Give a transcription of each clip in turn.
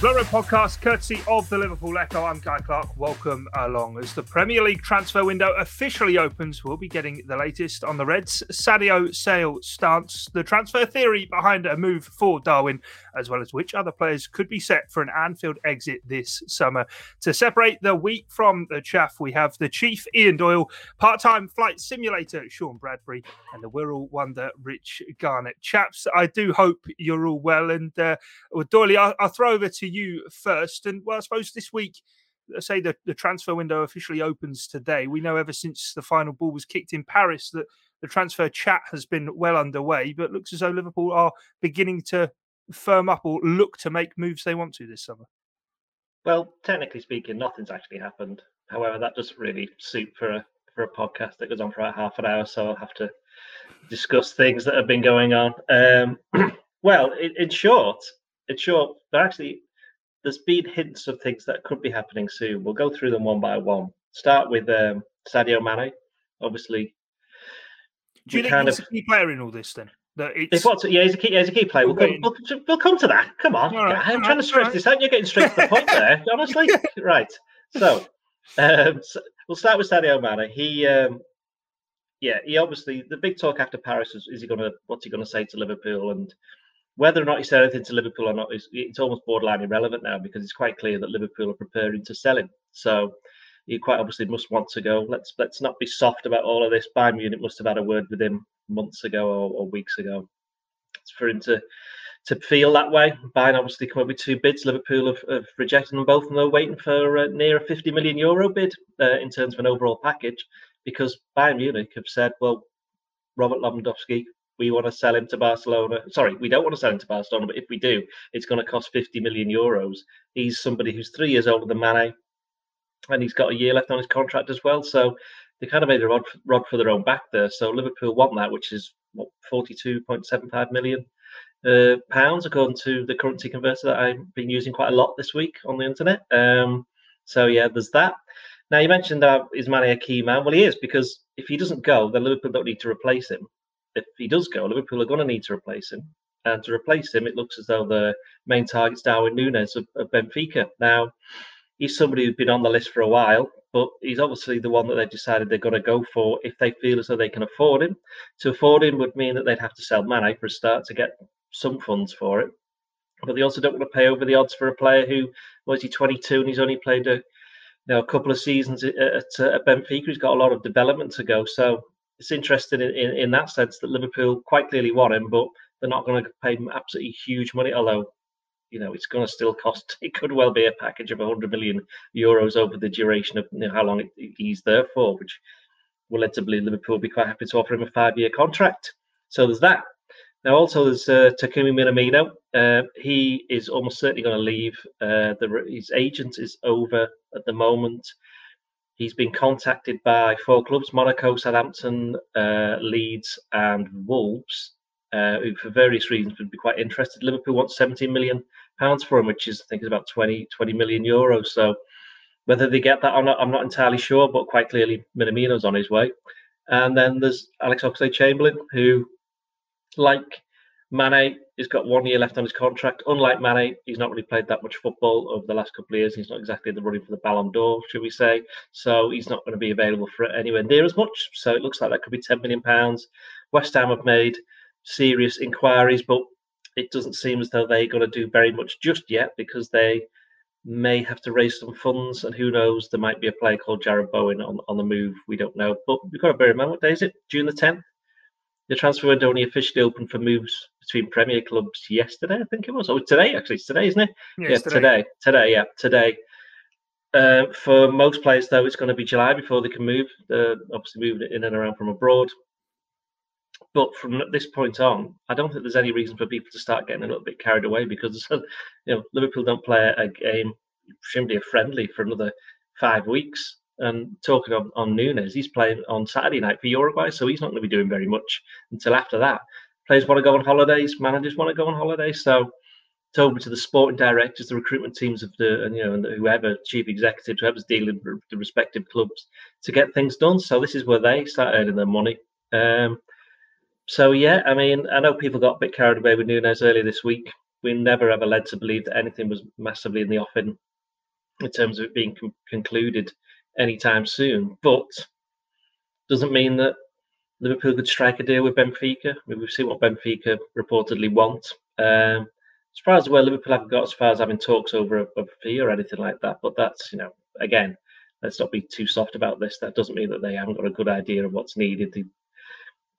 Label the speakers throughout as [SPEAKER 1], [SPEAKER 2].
[SPEAKER 1] Blood Podcast, courtesy of the Liverpool Echo. I'm Guy Clark. Welcome along. As the Premier League transfer window officially opens, we'll be getting the latest on the Reds' Sadio Sale stance, the transfer theory behind a move for Darwin, as well as which other players could be set for an Anfield exit this summer. To separate the wheat from the chaff, we have the Chief Ian Doyle, part time flight simulator Sean Bradbury, and the Wirral Wonder Rich Garnett. Chaps, I do hope you're all well. And uh, well, Doyle, I'll, I'll throw over to you first. And well, I suppose this week, let's say the, the transfer window officially opens today. We know ever since the final ball was kicked in Paris that the transfer chat has been well underway, but looks as though Liverpool are beginning to firm up or look to make moves they want to this summer.
[SPEAKER 2] Well, technically speaking, nothing's actually happened. However, that doesn't really suit for a for a podcast that goes on for about half an hour, so I'll have to discuss things that have been going on. Um, well, in, in short, in short, actually there's been hints of things that could be happening soon. We'll go through them one by one. Start with um, Sadio Mane. Obviously,
[SPEAKER 1] do you think kind he's of, a key player in all this? Then
[SPEAKER 2] that it's, what's, yeah, he's a key, yeah, he's a key player. We'll come, we'll, we'll come to that. Come on, right, I'm trying to stress right. this out. You're getting straight to the point there. Honestly, right. So, um, so, we'll start with Sadio Mane. He, um, yeah, he obviously the big talk after Paris is, is he going to what's he going to say to Liverpool and whether or not he said anything to Liverpool or not it's almost borderline irrelevant now because it's quite clear that Liverpool are preparing to sell him. So he quite obviously must want to go. Let's let's not be soft about all of this. Bayern Munich must have had a word with him months ago or, or weeks ago. It's for him to to feel that way. Bayern obviously come up with two bids. Liverpool have, have rejected them both, and they're waiting for uh, near a 50 million euro bid uh, in terms of an overall package because Bayern Munich have said, well, Robert Lewandowski we want to sell him to Barcelona. Sorry, we don't want to sell him to Barcelona, but if we do, it's going to cost 50 million euros. He's somebody who's three years older than Mane, and he's got a year left on his contract as well. So they kind of made a rod, rod for their own back there. So Liverpool want that, which is what 42.75 million uh, pounds, according to the currency converter that I've been using quite a lot this week on the internet. Um, so yeah, there's that. Now you mentioned that is Mane a key man? Well, he is because if he doesn't go, then Liverpool don't need to replace him if he does go, Liverpool are going to need to replace him. And to replace him, it looks as though the main target's Darwin Nunez of, of Benfica. Now, he's somebody who's been on the list for a while, but he's obviously the one that they've decided they're going to go for if they feel as though they can afford him. To afford him would mean that they'd have to sell Mane for a start to get some funds for it. But they also don't want to pay over the odds for a player who was he 22 and he's only played a you know a couple of seasons at, at, at Benfica. He's got a lot of development to go. So it's interesting in, in, in, that sense that Liverpool quite clearly want him, but they're not going to pay him absolutely huge money. Although, you know, it's going to still cost. It could well be a package of 100 million euros over the duration of you know, how long he's there for, which will lead to believe Liverpool will be quite happy to offer him a five-year contract. So there's that. Now, also there's uh, Takumi Minamino. Uh, he is almost certainly going to leave. Uh, the, his agent is over at the moment. He's been contacted by four clubs Monaco, Southampton, uh, Leeds, and Wolves, uh, who, for various reasons, would be quite interested. Liverpool wants 17 million pounds for him, which is, I think, is about 20, 20 million euros. So, whether they get that or not, I'm not entirely sure, but quite clearly, Minamino's on his way. And then there's Alex Oxlade Chamberlain, who, like Mane has got one year left on his contract. Unlike Mane, he's not really played that much football over the last couple of years. He's not exactly the running for the Ballon d'Or, should we say? So he's not going to be available for anywhere near as much. So it looks like that could be 10 million pounds. West Ham have made serious inquiries, but it doesn't seem as though they're going to do very much just yet because they may have to raise some funds, and who knows, there might be a player called Jarrod Bowen on, on the move. We don't know, but we've got to bear in mind what day is it? June the 10th the transfer window only officially opened for moves between Premier clubs yesterday, I think it was. Oh, today actually. It's today, isn't it?
[SPEAKER 1] yeah,
[SPEAKER 2] today. today. Today, yeah, today. Uh, for most players, though, it's going to be July before they can move. They're obviously moving it in and around from abroad. But from this point on, I don't think there's any reason for people to start getting a little bit carried away because you know Liverpool don't play a game, shouldn't be a friendly for another five weeks. And talking on, on Nunez, he's playing on Saturday night for Uruguay, so he's not going to be doing very much until after that. Players want to go on holidays, managers want to go on holidays, so it's over to the sporting directors, the recruitment teams of the, and you know, and whoever chief executives, whoever's dealing with the respective clubs to get things done. So this is where they start earning their money. Um, so yeah, I mean, I know people got a bit carried away with Nunez earlier this week. We never ever led to believe that anything was massively in the offing in terms of it being com- concluded anytime soon. But doesn't mean that Liverpool could strike a deal with Benfica. I mean, we've seen what Benfica reportedly want. Um, as far as where Liverpool haven't got as far as having talks over a, a fee or anything like that. But that's, you know, again, let's not be too soft about this. That doesn't mean that they haven't got a good idea of what's needed. They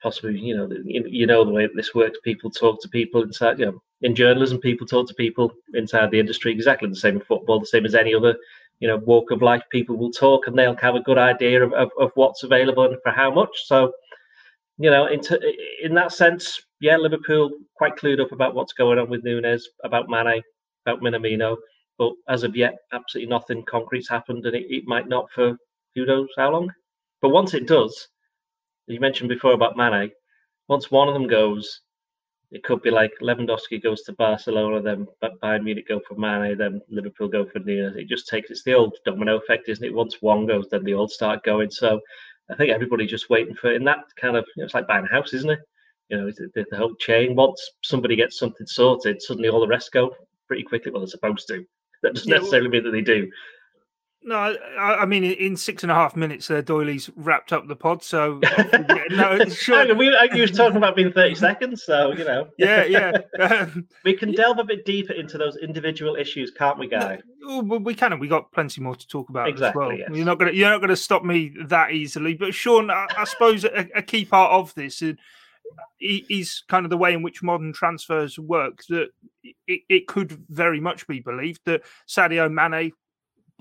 [SPEAKER 2] possibly, you know, you know the way this works. People talk to people inside, you know, in journalism, people talk to people inside the industry. Exactly the same in football, the same as any other, you know, walk of life. People will talk and they'll have a good idea of, of, of what's available and for how much. So, you know, in, t- in that sense, yeah, Liverpool quite clued up about what's going on with Nunez, about Mane, about Minamino. But as of yet, absolutely nothing concrete's happened, and it, it might not for who knows how long. But once it does, you mentioned before about Mane, once one of them goes, it could be like Lewandowski goes to Barcelona, then Bayern Munich go for Mane, then Liverpool go for Nunez. It just takes it's the old domino effect, isn't it? Once one goes, then they all start going. So I think everybody's just waiting for it. in that kind of you know, it's like buying a house, isn't it? You know, the, the whole chain. Once somebody gets something sorted, suddenly all the rest go pretty quickly. Well, they're supposed to. That doesn't yeah, necessarily mean that they do.
[SPEAKER 1] No, I, I, mean in six and a half minutes, uh, Doyley's wrapped up the pod. So no,
[SPEAKER 2] sure. we, you were talking about being thirty seconds, so you know.
[SPEAKER 1] Yeah, yeah. Um,
[SPEAKER 2] we can delve a bit deeper into those individual issues, can't we, Guy?
[SPEAKER 1] No, we can. We got plenty more to talk about
[SPEAKER 2] exactly,
[SPEAKER 1] as well.
[SPEAKER 2] Yes.
[SPEAKER 1] You're not gonna you're not gonna stop me that easily. But Sean, I, I suppose a, a, key part of this is kind of the way in which modern transfers work. That it, it could very much be believed that Sadio Mane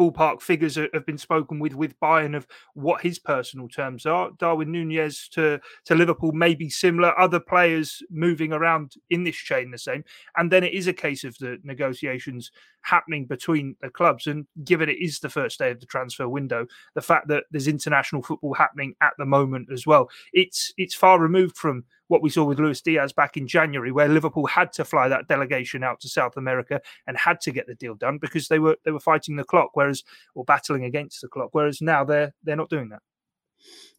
[SPEAKER 1] ballpark figures have been spoken with with Bayern of what his personal terms are. Darwin Nunez to to Liverpool may be similar. Other players moving around in this chain the same, and then it is a case of the negotiations happening between the clubs. And given it is the first day of the transfer window, the fact that there's international football happening at the moment as well, it's it's far removed from what we saw with Luis Diaz back in January, where Liverpool had to fly that delegation out to South America and had to get the deal done because they were they were fighting the clock, whereas or battling against the clock. Whereas now they're they're not doing that.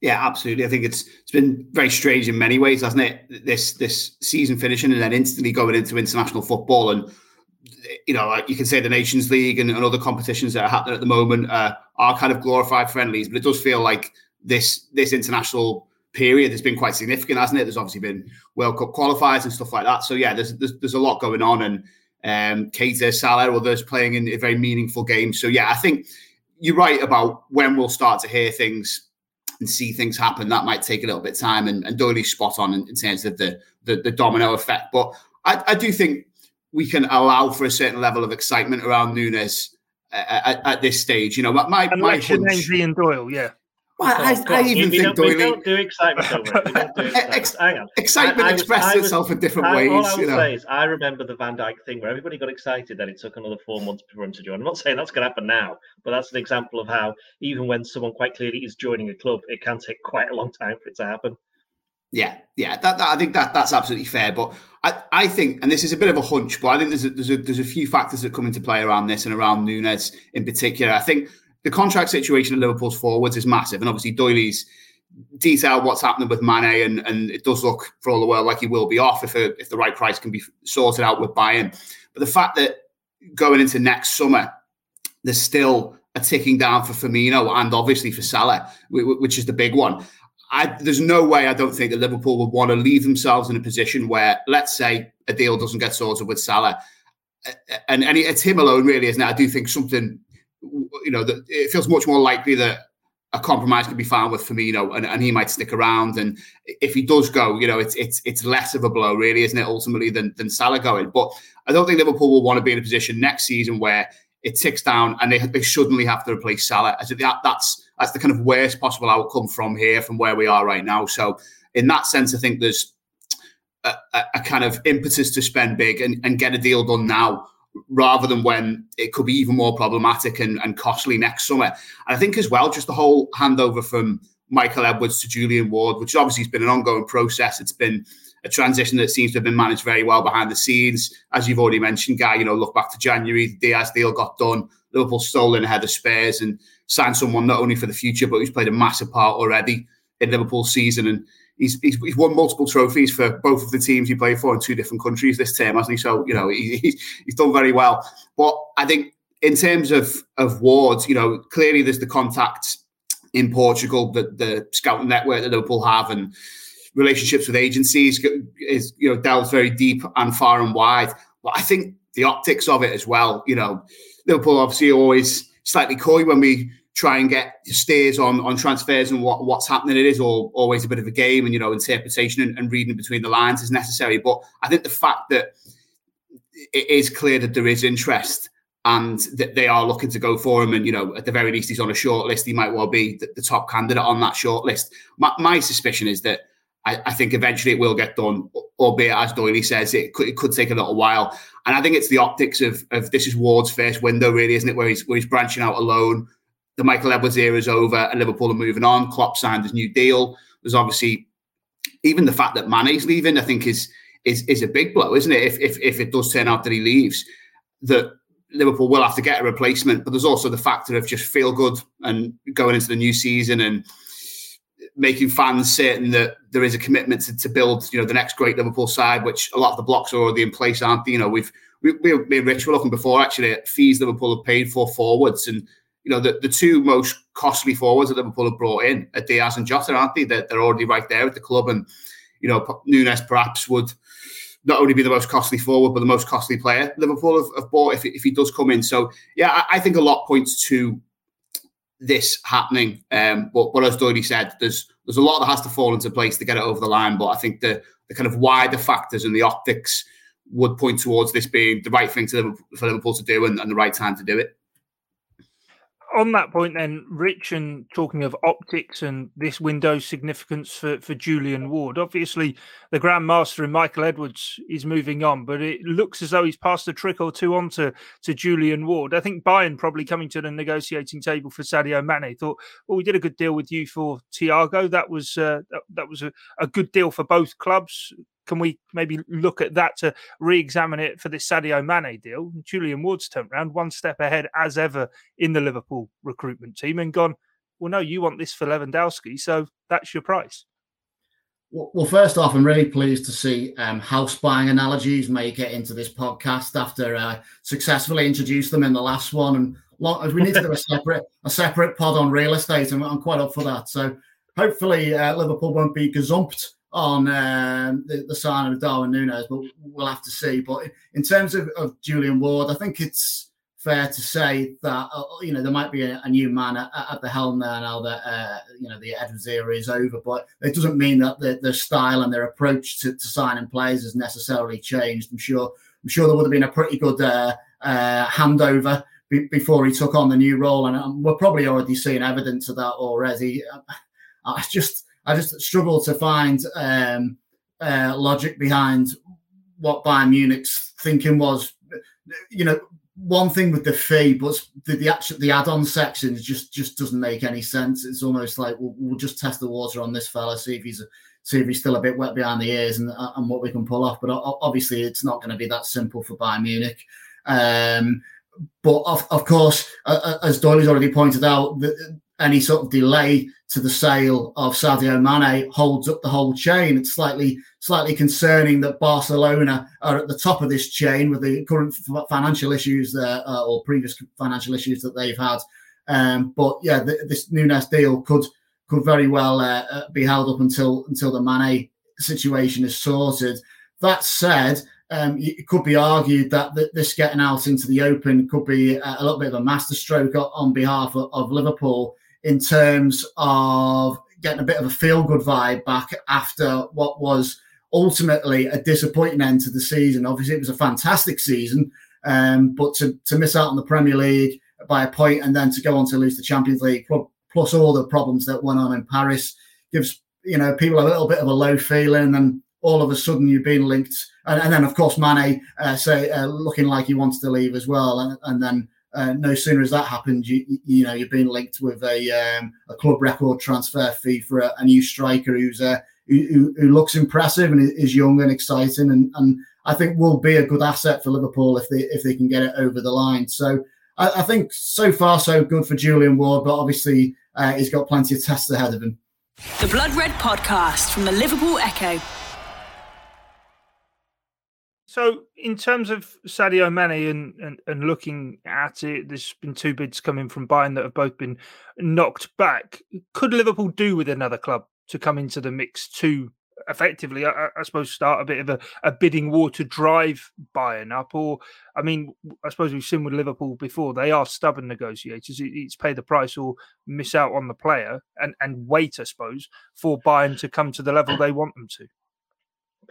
[SPEAKER 3] Yeah, absolutely. I think it's it's been very strange in many ways, hasn't it? This this season finishing and then instantly going into international football, and you know, like you can say the Nations League and, and other competitions that are happening at the moment uh, are kind of glorified friendlies, but it does feel like this this international period has been quite significant, hasn't it? There's obviously been World Cup qualifiers and stuff like that. So yeah, there's there's, there's a lot going on, and um, Keita, Salah, others playing in a very meaningful game. So yeah, I think you're right about when we'll start to hear things and see things happen. That might take a little bit of time, and, and spot on in, in terms of the, the, the domino effect. But I, I, do think we can allow for a certain level of excitement around Nunez at, at, at this stage. You know, my my, my
[SPEAKER 1] hunch, Ian Doyle, yeah.
[SPEAKER 3] Well, I, I, even we think
[SPEAKER 2] Doyley. We don't do excitement over it. We don't do excitement. Hang on.
[SPEAKER 3] Excitement I, expresses was, itself in different I, ways.
[SPEAKER 2] All I
[SPEAKER 3] would know.
[SPEAKER 2] say is, I remember the Van Dijk thing where everybody got excited that it took another four months for him to join. I'm not saying that's going to happen now, but that's an example of how even when someone quite clearly is joining a club, it can take quite a long time for it to happen.
[SPEAKER 3] Yeah, yeah, that, that, I think that that's absolutely fair. But I, I think, and this is a bit of a hunch, but I think there's a, there's a there's a few factors that come into play around this and around Nunez in particular. I think the contract situation at Liverpool's forwards is massive, and obviously Doyley's detailed what's happening with Mane, and, and it does look for all the world like he will be off if a, if the right price can be sorted out with Bayern. But the fact that going into next summer, there's still a ticking down for Firmino and obviously for Salah, which is the big one. I, there's no way I don't think that Liverpool would want to leave themselves in a position where, let's say, a deal doesn't get sorted with Salah, and, and it's him alone, really, isn't it? I do think something you know, that it feels much more likely that a compromise could be found with Firmino and, and he might stick around. And if he does go, you know, it's it's it's less of a blow, really, isn't it, ultimately, than than Salah going. But I don't think Liverpool will want to be in a position next season where it ticks down and they, they suddenly have to replace Salah. As that, that's that's the kind of worst possible outcome from here, from where we are right now. So in that sense, I think there's a, a kind of impetus to spend big and, and get a deal done now rather than when it could be even more problematic and, and costly next summer. And I think as well, just the whole handover from Michael Edwards to Julian Ward, which obviously has been an ongoing process. It's been a transition that seems to have been managed very well behind the scenes. As you've already mentioned, Guy, you know, look back to January, the Diaz deal got done. Liverpool stole in ahead of Spurs and signed someone not only for the future, but who's played a massive part already in Liverpool's season. And he's, he's, he's won multiple trophies for both of the teams he played for in two different countries this term, hasn't he? So, you know, he, he's, he's done very well. But I think in terms of, of Ward's, you know, clearly there's the contacts in Portugal that the scouting network that Liverpool have and relationships with agencies is, you know, delves very deep and far and wide. But I think the optics of it as well, you know, Liverpool obviously always slightly coy when we try and get steers on on transfers and what, what's happening. It is all, always a bit of a game, and you know, interpretation and, and reading between the lines is necessary. But I think the fact that it is clear that there is interest and that they are looking to go for him, and you know, at the very least, he's on a short list. He might well be the, the top candidate on that short list. My, my suspicion is that. I, I, think eventually it will get done, albeit as Doyley says, it could, it could take a little while. And I think it's the optics of of this is Ward's first window, really, isn't it? Where he's where he's branching out alone, the Michael Edwards era is over and Liverpool are moving on. Klopp signed his new deal. There's obviously even the fact that Mane's leaving, I think is is is a big blow, isn't it? If if if it does turn out that he leaves, that Liverpool will have to get a replacement. But there's also the factor of just feel good and going into the new season and making fans certain that there is a commitment to, to build, you know, the next great Liverpool side, which a lot of the blocks are already in place, aren't they? You know, we've we, we, me and Rich were looking before actually at fees Liverpool have paid for forwards and you know, the, the two most costly forwards that Liverpool have brought in are Diaz and Jota, aren't they? They're, they're already right there at the club. And, you know, Nunez perhaps would not only be the most costly forward, but the most costly player Liverpool have, have bought if, if he does come in. So, yeah, I, I think a lot points to this happening. Um, but, but as Doherty said, there's there's a lot that has to fall into place to get it over the line. But I think the, the kind of wider factors and the optics would point towards this being the right thing to for Liverpool to do and, and the right time to do it
[SPEAKER 1] on that point, then, Rich, and talking of optics and this window's significance for, for Julian Ward, obviously the Grand Master and Michael Edwards is moving on, but it looks as though he's passed a trick or two on to, to Julian Ward. I think Bayern probably coming to the negotiating table for Sadio Mane thought, well, we did a good deal with you for Thiago. That was uh, that, that was a, a good deal for both clubs can we maybe look at that to re-examine it for this Sadio Mane deal? Julian Ward's turned around one step ahead as ever in the Liverpool recruitment team and gone, well, no, you want this for Lewandowski, so that's your price.
[SPEAKER 4] Well, first off, I'm really pleased to see um, house buying analogies make it into this podcast after uh, successfully introduced them in the last one. And long, we need to do a separate a separate pod on real estate, and I'm quite up for that. So hopefully, uh, Liverpool won't be gazumped on um, the, the signing of Darwin Nunez, but we'll have to see. But in terms of, of Julian Ward, I think it's fair to say that uh, you know there might be a, a new man at, at, the helm there now that uh, you know the Edwards era is over, but it doesn't mean that the, their style and their approach to, to, signing players has necessarily changed. I'm sure I'm sure there would have been a pretty good uh, uh handover be, before he took on the new role, and um, we're probably already seeing evidence of that already. I just I just struggle to find um, uh, logic behind what Bayern Munich's thinking was. You know, one thing with the fee, but the, the actual the add-on section just just doesn't make any sense. It's almost like we'll, we'll just test the water on this fella, see if he's see if he's still a bit wet behind the ears and and what we can pull off. But obviously, it's not going to be that simple for Bayern Munich. Um, but of, of course, uh, as Doyley's already pointed out, the, any sort of delay to the sale of Sadio Mane holds up the whole chain. It's slightly slightly concerning that Barcelona are at the top of this chain with the current financial issues uh, or previous financial issues that they've had. Um, but yeah, the, this Nunez deal could could very well uh, uh, be held up until until the Mane situation is sorted. That said, um, it could be argued that this getting out into the open could be a, little bit of a masterstroke on behalf of, of Liverpool in terms of getting a bit of a feel good vibe back after what was ultimately a disappointing end to the season. Obviously, it was a fantastic season, um, but to, to miss out on the Premier League by a point and then to go on to lose the Champions League, plus all the problems that went on in Paris, gives you know people a little bit of a low feeling, and all of a sudden you've been linked, and, and then of course Mane uh, say uh, looking like he wants to leave as well, and, and then uh, no sooner has that happened, you, you know you're being linked with a um, a club record transfer fee for a, a new striker who's uh, who, who looks impressive and is young and exciting, and, and I think will be a good asset for Liverpool if they if they can get it over the line. So I, I think so far so good for Julian Ward, but obviously uh, he's got plenty of tests ahead of him.
[SPEAKER 5] The Blood Red Podcast from the Liverpool Echo.
[SPEAKER 1] So, in terms of Sadio Mane and, and, and looking at it, there's been two bids coming from Bayern that have both been knocked back. Could Liverpool do with another club to come into the mix to effectively, I, I, suppose, start a bit of a, a, bidding war to drive Bayern up. Or, I mean, I suppose we've seen with Liverpool before, they are stubborn negotiators. It's pay the price or miss out on the player and, and wait, I suppose, for Bayern to come to the level they want them to.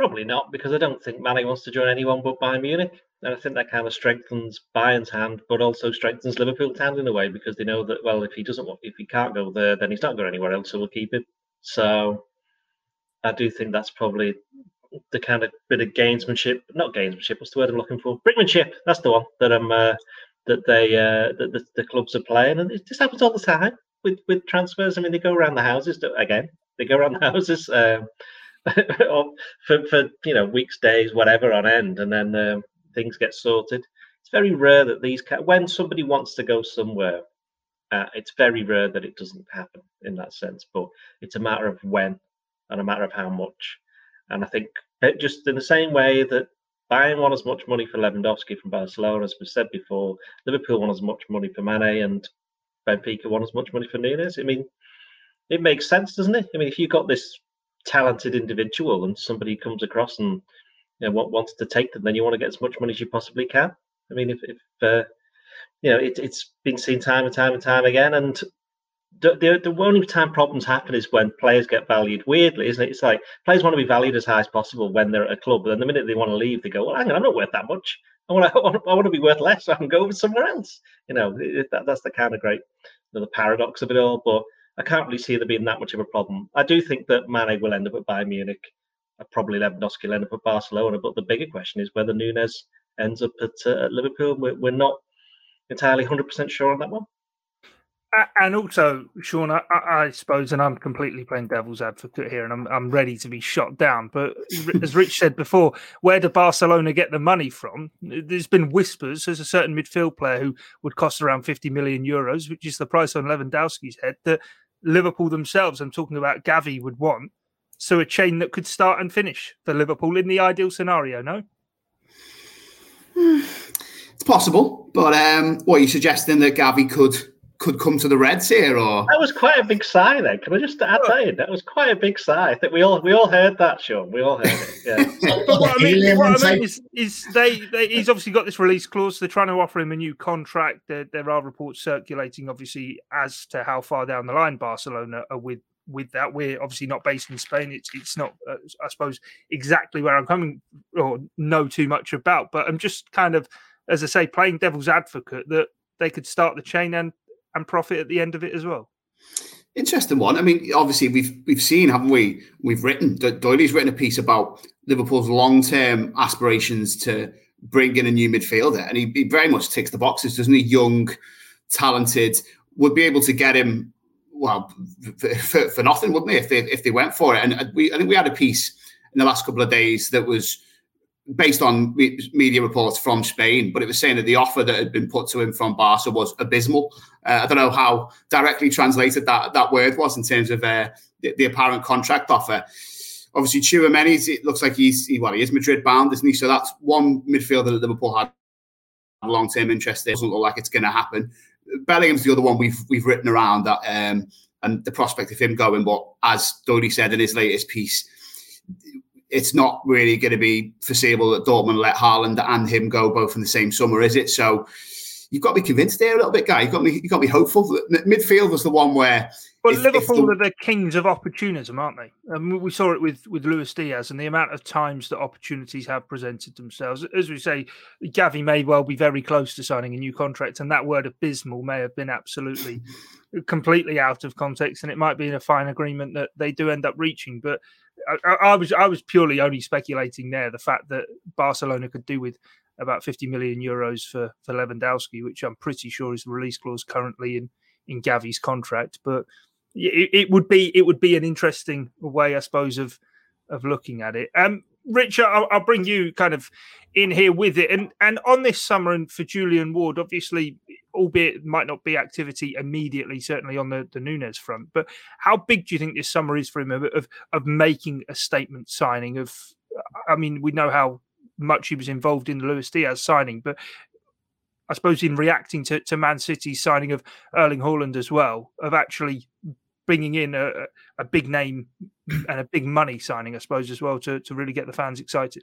[SPEAKER 2] Probably not, because I don't think Mane wants to join anyone but Bayern Munich. And I think that kind of strengthens Bayern's hand, but also strengthens Liverpool's hand in a way because they know that well, if he doesn't, want, if he can't go there, then he's not going anywhere else, so we'll keep him. So I do think that's probably the kind of bit of gamesmanship, not gamesmanship. What's the word I'm looking for? Brinkmanship. That's the one that I'm uh, that they uh, that the, the, clubs are playing, and it just happens all the time with with transfers. I mean, they go around the houses again. They go around the houses um, for for you know weeks, days, whatever on end, and then um, things get sorted. It's very rare that these when somebody wants to go somewhere. Uh, it's very rare that it doesn't happen in that sense, but it's a matter of when and a matter of how much. And I think just in the same way that Bayern want as much money for Lewandowski from Barcelona, as we said before, Liverpool won as much money for Mane, and Benfica won as much money for Nunez. I mean, it makes sense, doesn't it? I mean, if you've got this talented individual and somebody comes across and you know wants to take them, then you want to get as much money as you possibly can. I mean, if, if uh, you know, it, it's been seen time and time and time again, and the, the, the only time problems happen is when players get valued weirdly, isn't it? It's like players want to be valued as high as possible when they're at a club, but then the minute they want to leave, they go, "Well, hang on, I'm not worth that much. I want to, I want to be worth less. So I can go over somewhere else." You know, that, that's the kind of great, you know, the paradox of it all. But I can't really see there being that much of a problem. I do think that Mane will end up at Bayern Munich. Probably Lewandowski will end up at Barcelona. But the bigger question is whether Nunez ends up at, uh, at Liverpool. We're, we're not entirely 100% sure on that one
[SPEAKER 1] and also, Sean, I, I, suppose, and I'm completely playing devil's advocate here, and I'm I'm ready to be shot down. But as Rich said before, where do Barcelona get the money from? There's been whispers. There's a certain midfield player who would cost around 50 million euros, which is the price on Lewandowski's head. That Liverpool themselves, I'm talking about Gavi, would want. So a chain that could start and finish for Liverpool in the ideal scenario. No.
[SPEAKER 3] It's possible, but um, what are you suggesting that Gavi could could come to the Reds here, or
[SPEAKER 2] that was quite a big sigh. Then can I just add that in? That was quite a big sigh. I think we all we all heard that, Sean. We all heard it. Yeah.
[SPEAKER 1] what I mean, what I mean is, is they, they, he's obviously got this release clause. They're trying to offer him a new contract. There, there are reports circulating, obviously, as to how far down the line Barcelona are with with that. We're obviously not based in Spain. It's it's not, uh, I suppose, exactly where I'm coming or know too much about. But I'm just kind of, as I say, playing devil's advocate that they could start the chain and and profit at the end of it as well.
[SPEAKER 3] Interesting one. I mean, obviously we've we've seen, haven't we? We've written Doyley's written a piece about Liverpool's long term aspirations to bring in a new midfielder, and he, he, very much ticks the boxes, doesn't he? Young, talented, would be able to get him well for, for, nothing, wouldn't they? If they if they went for it, and uh, we I think we had a piece in the last couple of days that was based on media reports from Spain, but it was saying that the offer that had been put to him from Barca was abysmal. Uh, I don't know how directly translated that that word was in terms of uh, the, the, apparent contract offer. Obviously, Tchouameni, it looks like he's he, well, he is Madrid bound, isn't he? So that's one midfielder that Liverpool had long term interest in. It Doesn't look like it's going to happen. Bellingham's the other one we've we've written around that, um, and the prospect of him going. But as Doty said in his latest piece, it's not really going to be foreseeable that Dortmund let Haaland and him go both in the same summer, is it? So you've got to be convinced there a little bit, guy. You've got me. You've got to be hopeful. Midfield was the one where.
[SPEAKER 1] Well, if, Liverpool if the... are the kings of opportunism, aren't they? Um, we saw it with with Luis Diaz and the amount of times that opportunities have presented themselves. As we say, Gavi may well be very close to signing a new contract, and that word abysmal may have been absolutely, completely out of context, and it might be in a fine agreement that they do end up reaching. But I, I, was I was purely only speculating there. The fact that Barcelona could do with about 50 million euros for for Lewandowski, which I'm pretty sure is the release clause currently in in Gavi's contract. But it, it would be it would be an interesting way, I suppose, of of looking at it. Um, Richard, I'll, I'll, bring you kind of in here with it, and and on this summer and for Julian Ward, obviously, albeit might not be activity immediately, certainly on the the Nunez front, but how big do you think this summer is for him of of, of making a statement signing? Of, I mean, we know how much he was involved in the Luis Diaz signing, but I suppose in reacting to, to Man City's signing of Erling Haaland as well, of actually bringing in a, a big name and a big money signing, I suppose, as well to, to really get the fans excited.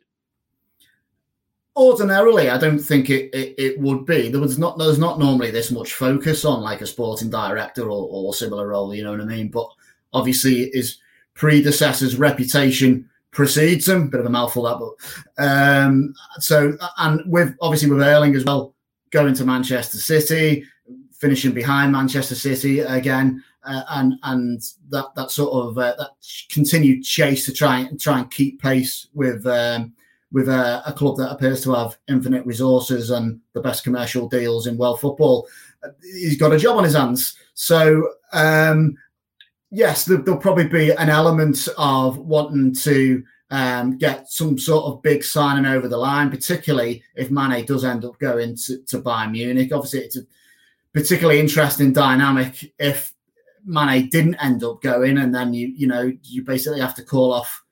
[SPEAKER 4] Ordinarily, I don't think it, it, it would be. There was not there's not normally this much focus on like a sporting director or, or similar role, you know what I mean? But obviously his predecessor's reputation precedes him. Bit of a mouthful that, but um, so and with obviously with Erling as well, going to Manchester City, finishing behind Manchester City again uh, and and that that sort of uh, that continued chase to try and try and keep pace with um, with a, a, club that appears to have infinite resources and the best commercial deals in world football. He's got a job on his hands, so um, yes, there, will probably be an element of wanting to. Um, get some sort of big signing over the line, particularly if Mane does end up going to, to Bayern Munich. Obviously, it's a particularly interesting dynamic if Mane didn't end up going, and then you you know you basically have to call off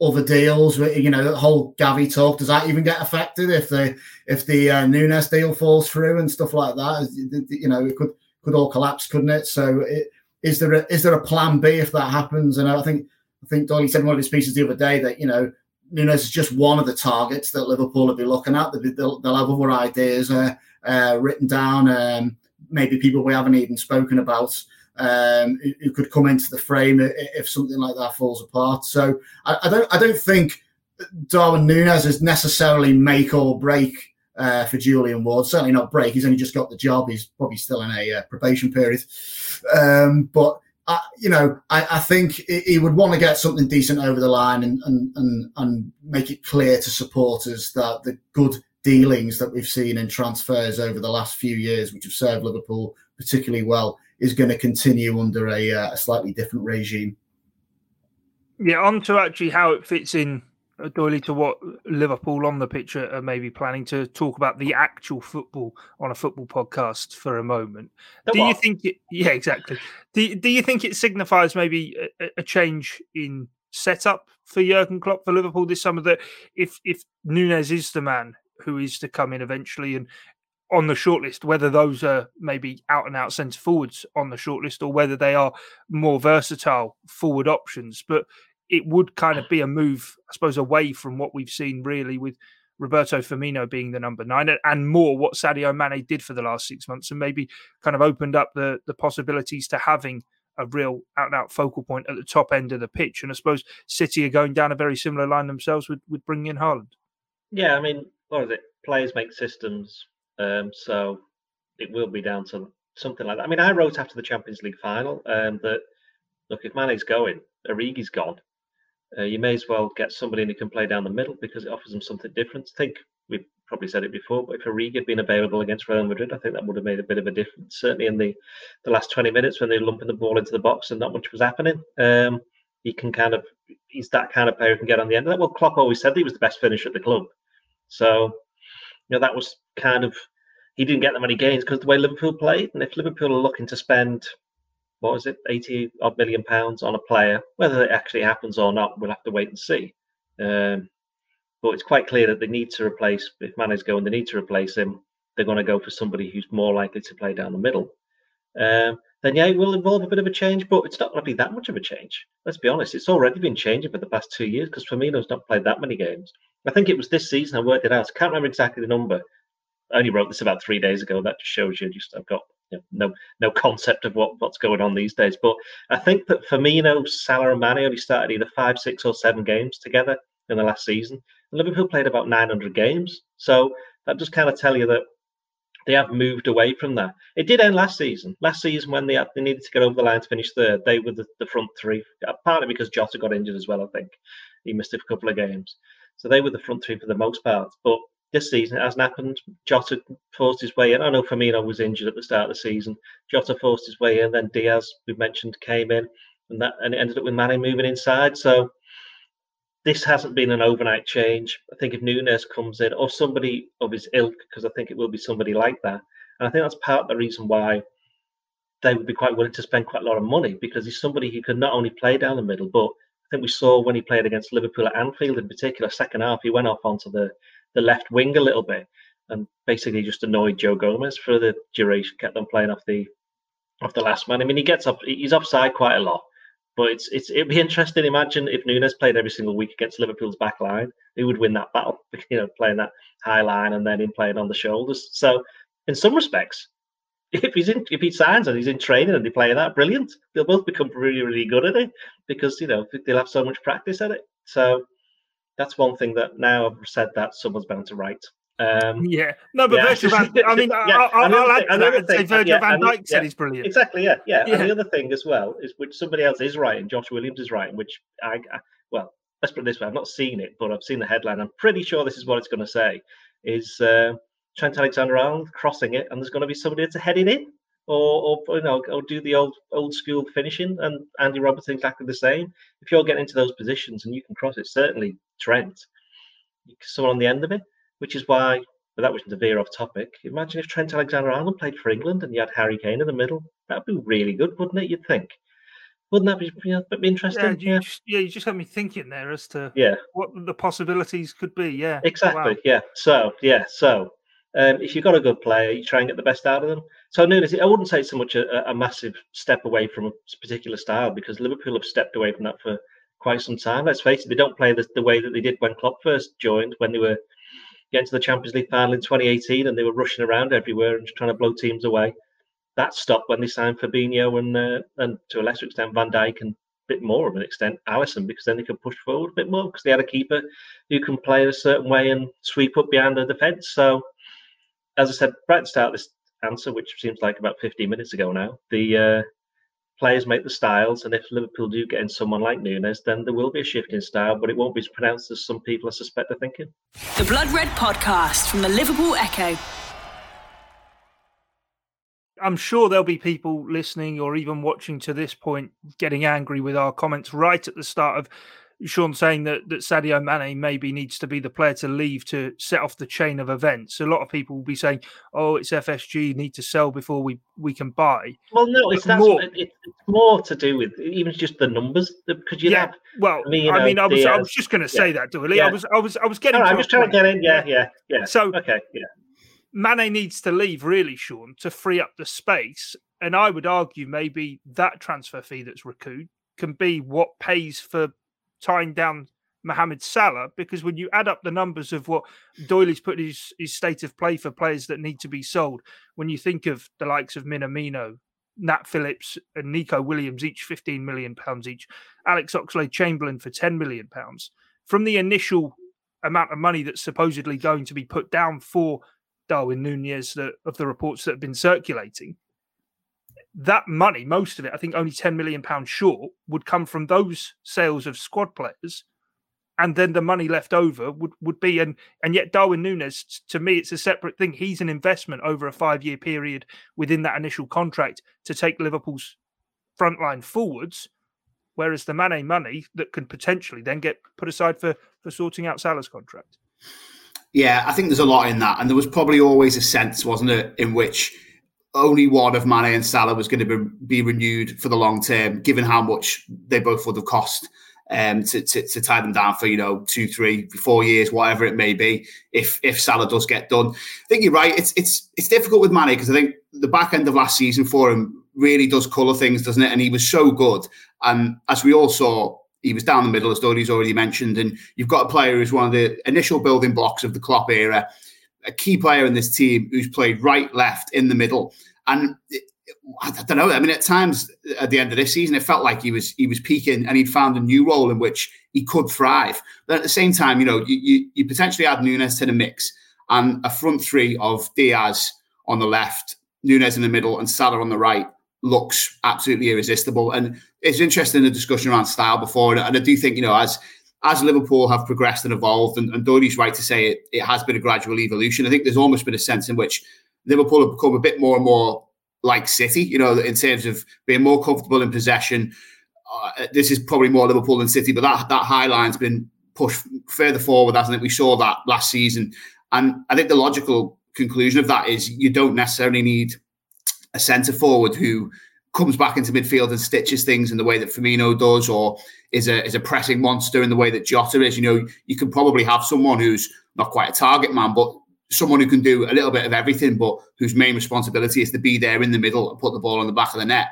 [SPEAKER 4] other deals. You know, the whole Gavi talk does that even get affected if the if the uh, Nunez deal falls through and stuff like that? You know, it could could all collapse, couldn't it? So, it, is there a, is there a plan B if that happens? And I think I think Doyley said in one of his pieces the other day that you know Nunez is just one of the targets that Liverpool will be looking at. They'll, they'll have other ideas uh, uh, written down. Um, maybe people we haven't even spoken about um, who, could come into the frame if something like that falls apart. So I, I don't I don't think Darwin Nunez is necessarily make or break uh, for Julian Ward. Certainly not break. He's only just got the job. He's probably still in a uh, probation period. Um, but I, you know, I, I, think he would want to get something decent over the line and, and and and make it clear to supporters that the good dealings that we've seen in transfers over the last few years, which have served Liverpool particularly well, is going to continue under a, uh, a slightly different regime.
[SPEAKER 1] Yeah, on to actually how it fits in, uh, Doyley, to what Liverpool on the pitch are maybe planning to talk about the actual football on a football podcast for a moment. The do what? you think? It, yeah, exactly. Do Do you think it signifies maybe a, a change in setup for Jurgen Klopp for Liverpool this summer? That if if Nunez is the man who is to come in eventually and on the shortlist, whether those are maybe out and out centre forwards on the shortlist or whether they are more versatile forward options. But it would kind of be a move, I suppose, away from what we've seen really with Roberto Firmino being the number nine and more what Sadio Mane did for the last six months and maybe kind of opened up the, the possibilities to having a real out and out focal point at the top end of the pitch. And I suppose City are going down a very similar line themselves with, with bringing in Haaland.
[SPEAKER 2] Yeah, I mean, what is it? Players make systems um, so it will be down to something like that. I mean, I wrote after the Champions League final um, that look, if Mane's going, Origi's gone. Uh, you may as well get somebody who can play down the middle because it offers them something different. I think we've probably said it before, but if Origi had been available against Real Madrid, I think that would have made a bit of a difference. Certainly in the, the last 20 minutes when they were lumping the ball into the box and not much was happening. Um, he can kind of, he's that kind of player who can get on the end of that. Well, Klopp always said he was the best finisher at the club. So you know, that was kind of he didn't get that many gains because the way Liverpool played. And if Liverpool are looking to spend what was it, eighty odd million pounds on a player, whether it actually happens or not, we'll have to wait and see. Um, but it's quite clear that they need to replace if Mane's going, they need to replace him. They're going to go for somebody who's more likely to play down the middle. Um, then yeah, it will involve a bit of a change, but it's not going to be that much of a change. Let's be honest; it's already been changing for the past two years because Firmino's not played that many games. I think it was this season I worked it out. I can't remember exactly the number. I only wrote this about three days ago. That just shows you just I've got you know, no no concept of what, what's going on these days. But I think that Firmino, Salah, and Mane only started either five, six, or seven games together in the last season. And Liverpool played about 900 games. So that just kind of tell you that they have moved away from that. It did end last season. Last season, when they, had, they needed to get over the line to finish third, they were the, the front three, partly because Jota got injured as well, I think. He missed a couple of games. So they were the front three for the most part. But this season it hasn't happened. Jota forced his way in. I know Firmino was injured at the start of the season. Jota forced his way in. Then Diaz, we mentioned, came in, and that and it ended up with Mane moving inside. So this hasn't been an overnight change. I think if Nunez comes in or somebody of his ilk, because I think it will be somebody like that, and I think that's part of the reason why they would be quite willing to spend quite a lot of money because he's somebody who can not only play down the middle, but think we saw when he played against Liverpool at Anfield in particular, second half, he went off onto the, the left wing a little bit and basically just annoyed Joe Gomez for the duration, kept on playing off the off the last man. I mean, he gets up, he's offside quite a lot, but it's it's it'd be interesting. Imagine if Nunez played every single week against Liverpool's back line, who would win that battle? You know, playing that high line and then him playing on the shoulders. So, in some respects, if he's in, if he signs and he's in training and they play that, brilliant. They'll both become really, really good at it because you know they'll have so much practice at it. So that's one thing that now I've said that someone's bound to write. Um,
[SPEAKER 1] yeah, no, but yeah. Virgil van, I mean, yeah. I, will add to that and say Virgil yeah, van Dijk said he's brilliant.
[SPEAKER 2] Exactly, yeah, yeah, yeah. And the other thing as well is which somebody else is writing, Josh Williams is writing, which I, I well, let's put it this way: I've not seen it, but I've seen the headline. I'm pretty sure this is what it's going to say: is uh, Trent Alexander-Arnold crossing it, and there's going to be somebody that's heading in or, or you know, or do the old old school finishing. And Andy Robertson exactly the same. If you're getting into those positions and you can cross it, certainly Trent, someone on the end of it, which is why. But that was to veer off topic. Imagine if Trent Alexander-Arnold played for England and you had Harry Kane in the middle. That'd be really good, wouldn't it? You'd think. Wouldn't that be, you know, be interesting?
[SPEAKER 1] Yeah you, yeah. Just, yeah, you just got me thinking there as to
[SPEAKER 2] yeah
[SPEAKER 1] what the possibilities could be. Yeah,
[SPEAKER 2] exactly. Wow. Yeah. So yeah, so um, if you've got a good player, you try and get the best out of them. So Nunez, I wouldn't say it's so much a, a, massive step away from a particular style because Liverpool have stepped away from that for quite some time. Let's face it, they don't play the, the way that they did when Klopp first joined, when they were getting to the Champions League final in 2018 and they were rushing around everywhere and trying to blow teams away. That stopped when they signed Fabinho and uh, and to a lesser extent Van Dijk and a bit more of an extent Alisson because then they could push forward a bit more because they had a keeper who can play a certain way and sweep up behind the defence. So as I said right at the start of this answer, which seems like about 15 minutes ago now, the uh, players make the styles, and if Liverpool do get in someone like Nunez, then there will be a shift in style, but it won't be as pronounced as some people I suspect are thinking.
[SPEAKER 5] The Blood Red Podcast from the Liverpool Echo.
[SPEAKER 1] I'm sure there'll be people listening or even watching to this point getting angry with our comments right at the start of Sean saying that that Sadio Mane maybe needs to be the player to leave to set off the chain of events. A lot of people will be saying, "Oh, it's FSG, need to sell before we we can buy."
[SPEAKER 2] Well, no, it's more, it's more to do with even just the numbers because you yeah. Have,
[SPEAKER 1] well, I mean, I, mean, I was I was just going to say yeah. that, Doyley. Yeah. I was I was I was getting.
[SPEAKER 2] I'm just trying to get in. Yeah, yeah, yeah.
[SPEAKER 1] So
[SPEAKER 2] okay, yeah.
[SPEAKER 1] Mane needs to leave, really, Sean, to free up the space. And I would argue maybe that transfer fee that's recouped can be what pays for tying down Mohamed Salah because when you add up the numbers of what Doyley's put his, his state of play for players that need to be sold, when you think of the likes of Minamino, Nat Phillips, and Nico Williams, each 15 million pounds each, Alex Oxlade Chamberlain for 10 million pounds, from the initial amount of money that's supposedly going to be put down for Darwin Nunez that, of the reports that have been circulating, that money, most of it, I think only 10 million pounds short, would come from those sales of squad players. And then the money left over would, would be, and, and yet Darwin Nunez to me, it's a separate thing. He's an investment over a five year period within that initial contract to take Liverpool's front line forwards. Whereas the Mane money that can potentially then get put aside for, for sorting out Salah's contract.
[SPEAKER 3] Yeah, I think there's a lot in that. And there was probably always a sense, wasn't it, in which only one of Mane and Salah was going to be, be renewed for the long term, given how much they both would have cost um, to, to, to, tie them down for you know two, three, four years, whatever it may be. If if Salah does get done, I think you're right. It's it's it's difficult with Mane because I think the back end of last season for him really does colour things, doesn't it? And he was so good, and as we all saw. He was down the middle, as Doyley's already mentioned, and you've got a player who's one of the initial building blocks of the Klopp era a key player in this team who's played right, left, in the middle. And I don't know. I mean, at times at the end of this season, it felt like he was he was peaking and he'd found a new role in which he could thrive. But at the same time, you know, you, you, you potentially add Nunez to the mix and a front three of Diaz on the left, Nunez in the middle, and Salah on the right looks absolutely irresistible. And it's interesting the discussion around style before, and I do think you know as as Liverpool have progressed and evolved, and, and Doyley's right to say it, it has been a gradual evolution. I think there's almost been a sense in which Liverpool have become a bit more and more like City, you know, in terms of being more comfortable in possession. Uh, this is probably more Liverpool than City, but that that high line's been pushed further forward, hasn't it? We saw that last season. And I think the logical conclusion of that is you don't necessarily need a centre forward who comes back into midfield and stitches things in the way that Firmino does, or is a is a pressing monster in the way that Jota is. You know, you can probably have someone who's not quite a target man, but someone who can do a little bit of everything, but whose main responsibility is to be there in the middle and put the ball on the back of the net.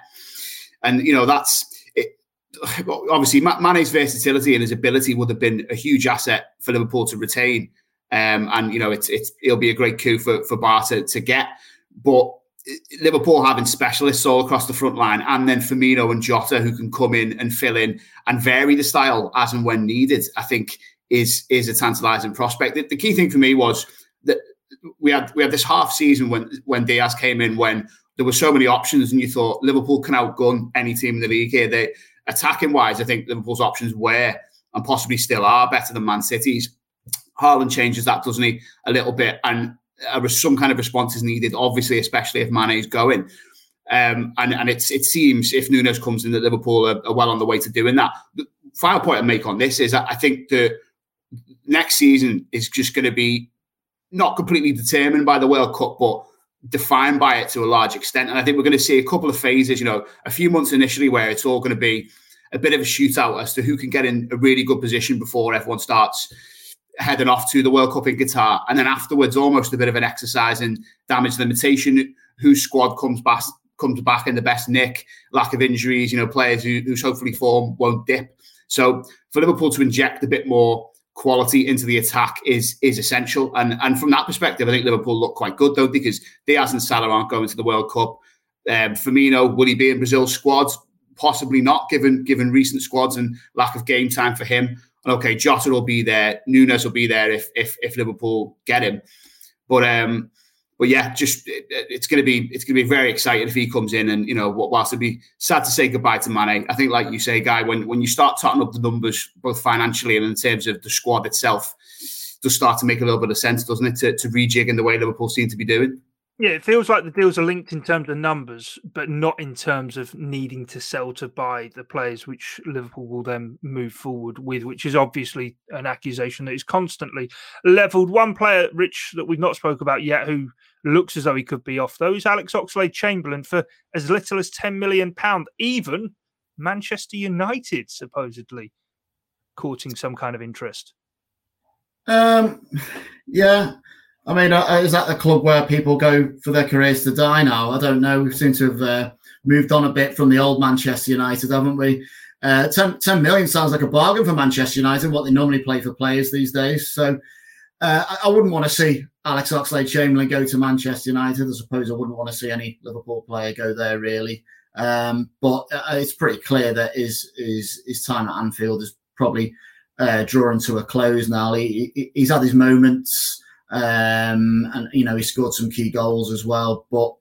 [SPEAKER 3] And you know, that's it. Obviously, Mane's versatility and his ability would have been a huge asset for Liverpool to retain. Um, and you know, it's it's it'll be a great coup for for Bar to, to get. But Liverpool having specialists all across the front line, and then Firmino and Jota who can come in and fill in and vary the style as and when needed, I think is is a tantalising prospect. The, the, key thing for me was that we had we had this half season when when Diaz came in when there were so many options, and you thought Liverpool can outgun any team in the league here. They attacking wise, I think Liverpool's options were and possibly still are better than Man City's. Haaland changes that, doesn't he, a little bit, and uh, some kind of response is needed, obviously, especially if Mane is going. Um, and and it seems if Nunez comes in that Liverpool are, are, well on the way to doing that. The final point I make on this is I think the next season is just going to be not completely determined by the World Cup, but defined by it to a large extent. And I think we're going to see a couple of phases, you know, a few months initially where it's all going to be a bit of a shootout as to who can get in a really good position before everyone starts heading off to the World Cup in Qatar, and then afterwards, almost a bit of an exercise in damage limitation. Whose squad comes back comes back in the best nick, lack of injuries, you know, players who, whose hopefully form won't dip. So for Liverpool to inject a bit more quality into the attack is is essential. And and from that perspective, I think Liverpool look quite good though because Diaz and Salah aren't going to the World Cup. Um, Firmino will he be in Brazil's squad? Possibly not, given given recent squads and lack of game time for him okay, Jota will be there, Nunez will be there if if if Liverpool get him. But um, but yeah, just it, it's to be it's to be very exciting if he comes in and you know whilst it'd be sad to say goodbye to Mane, I think like you say, guy, when when you start totting up the numbers both financially and in terms of the squad itself, does start to make a little bit of sense, doesn't it, to, to rejig in the way Liverpool seem to be doing.
[SPEAKER 1] Yeah, it feels like the deals are linked in terms of numbers, but not in terms of needing to sell to buy the players, which Liverpool will then move forward with, which is obviously an accusation that is constantly levelled. One player, Rich, that we've not spoke about yet, who looks as though he could be off, though, is Alex Oxlade Chamberlain for as little as £10 million. Even Manchester United, supposedly, courting some kind of interest.
[SPEAKER 4] Um, yeah. I mean, uh, is that the club where people go for their careers to die now? I don't know. We seem to have uh, moved on a bit from the old Manchester United, haven't we? Uh, 10, 10 million sounds like a bargain for Manchester United, what they normally play for players these days. So uh, I, I, wouldn't want to see Alex Oxlade Chamberlain go to Manchester United. I suppose I wouldn't want to see any Liverpool player go there, really. Um, but uh, it's pretty clear that his, his, his time at Anfield is probably uh, drawing to a close now. He, he, he's had his moments. Um, and you know he scored some key goals as well. But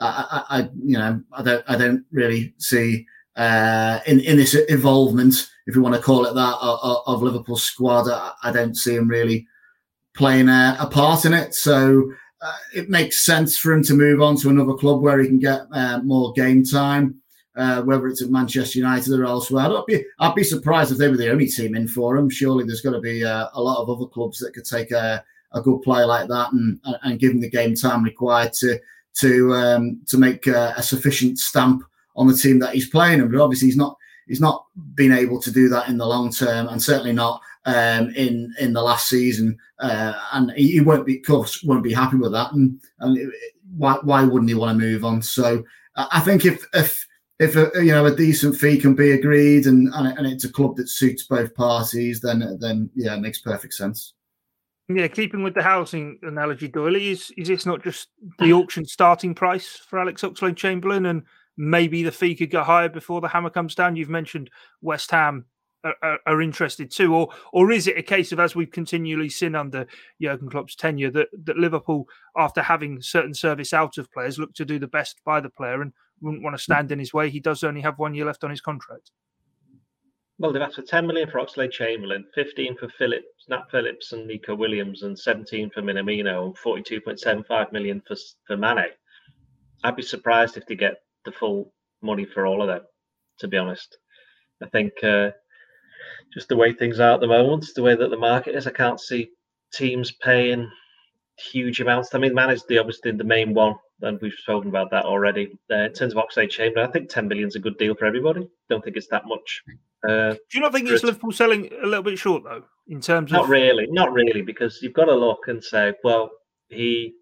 [SPEAKER 4] I, I, I you know, I don't, I don't really see uh, in in this involvement, if you want to call it that, of, of Liverpool squad. I, I, don't see him really playing a, a part in it. So uh, it makes sense for him to move on to another club where he can get uh, more game time. Uh, whether it's at Manchester United or elsewhere, I'd be I'd be surprised if they were the only team in for him. Surely there's got to be uh, a lot of other clubs that could take a a good player like that and and give him the game time required to to um, to make a, sufficient stamp on the team that he's playing in. But obviously, he's not he's not been able to do that in the long term, and certainly not um, in in the last season. Uh, and he won't be, of course, won't be happy with that. And, and why why wouldn't he want to move on? So I think if if if a, you know a decent fee can be agreed and, and it's a club that suits both parties, then then yeah, it makes perfect sense.
[SPEAKER 1] Yeah, keeping with the housing analogy, Doyley, is is this not just the auction starting price for Alex Oxlade Chamberlain, and maybe the fee could get higher before the hammer comes down? You've mentioned West Ham are, are, interested too, or or is it a case of as we've continually seen under Jurgen Klopp's tenure that that Liverpool, after having certain service out of players, look to do the best by the player and wouldn't want to stand in his way? He does only have one year left on his contract.
[SPEAKER 2] Well, they've asked for 10 million for Oxlade Chamberlain, 15 for Phillips, Nat Phillips and Neco Williams, and 17 for Minamino, and 42.75 million for, for Mane. I'd be surprised if they get the full money for all of them, to be honest. I think uh, just the way things are at the moment, the way that the market is. I can't see teams paying huge amounts. I mean, man is the obviously the main one, and we've spoken about that already. Uh, in terms of Oxlade-Chamberlain, I think 10 million is a good deal for everybody. Don't think it's that much.
[SPEAKER 1] Uh, Do you not think it's Liverpool selling a little bit short though, in terms
[SPEAKER 2] not
[SPEAKER 1] of?
[SPEAKER 2] Not really, not really, because you've got to look and say, well, he,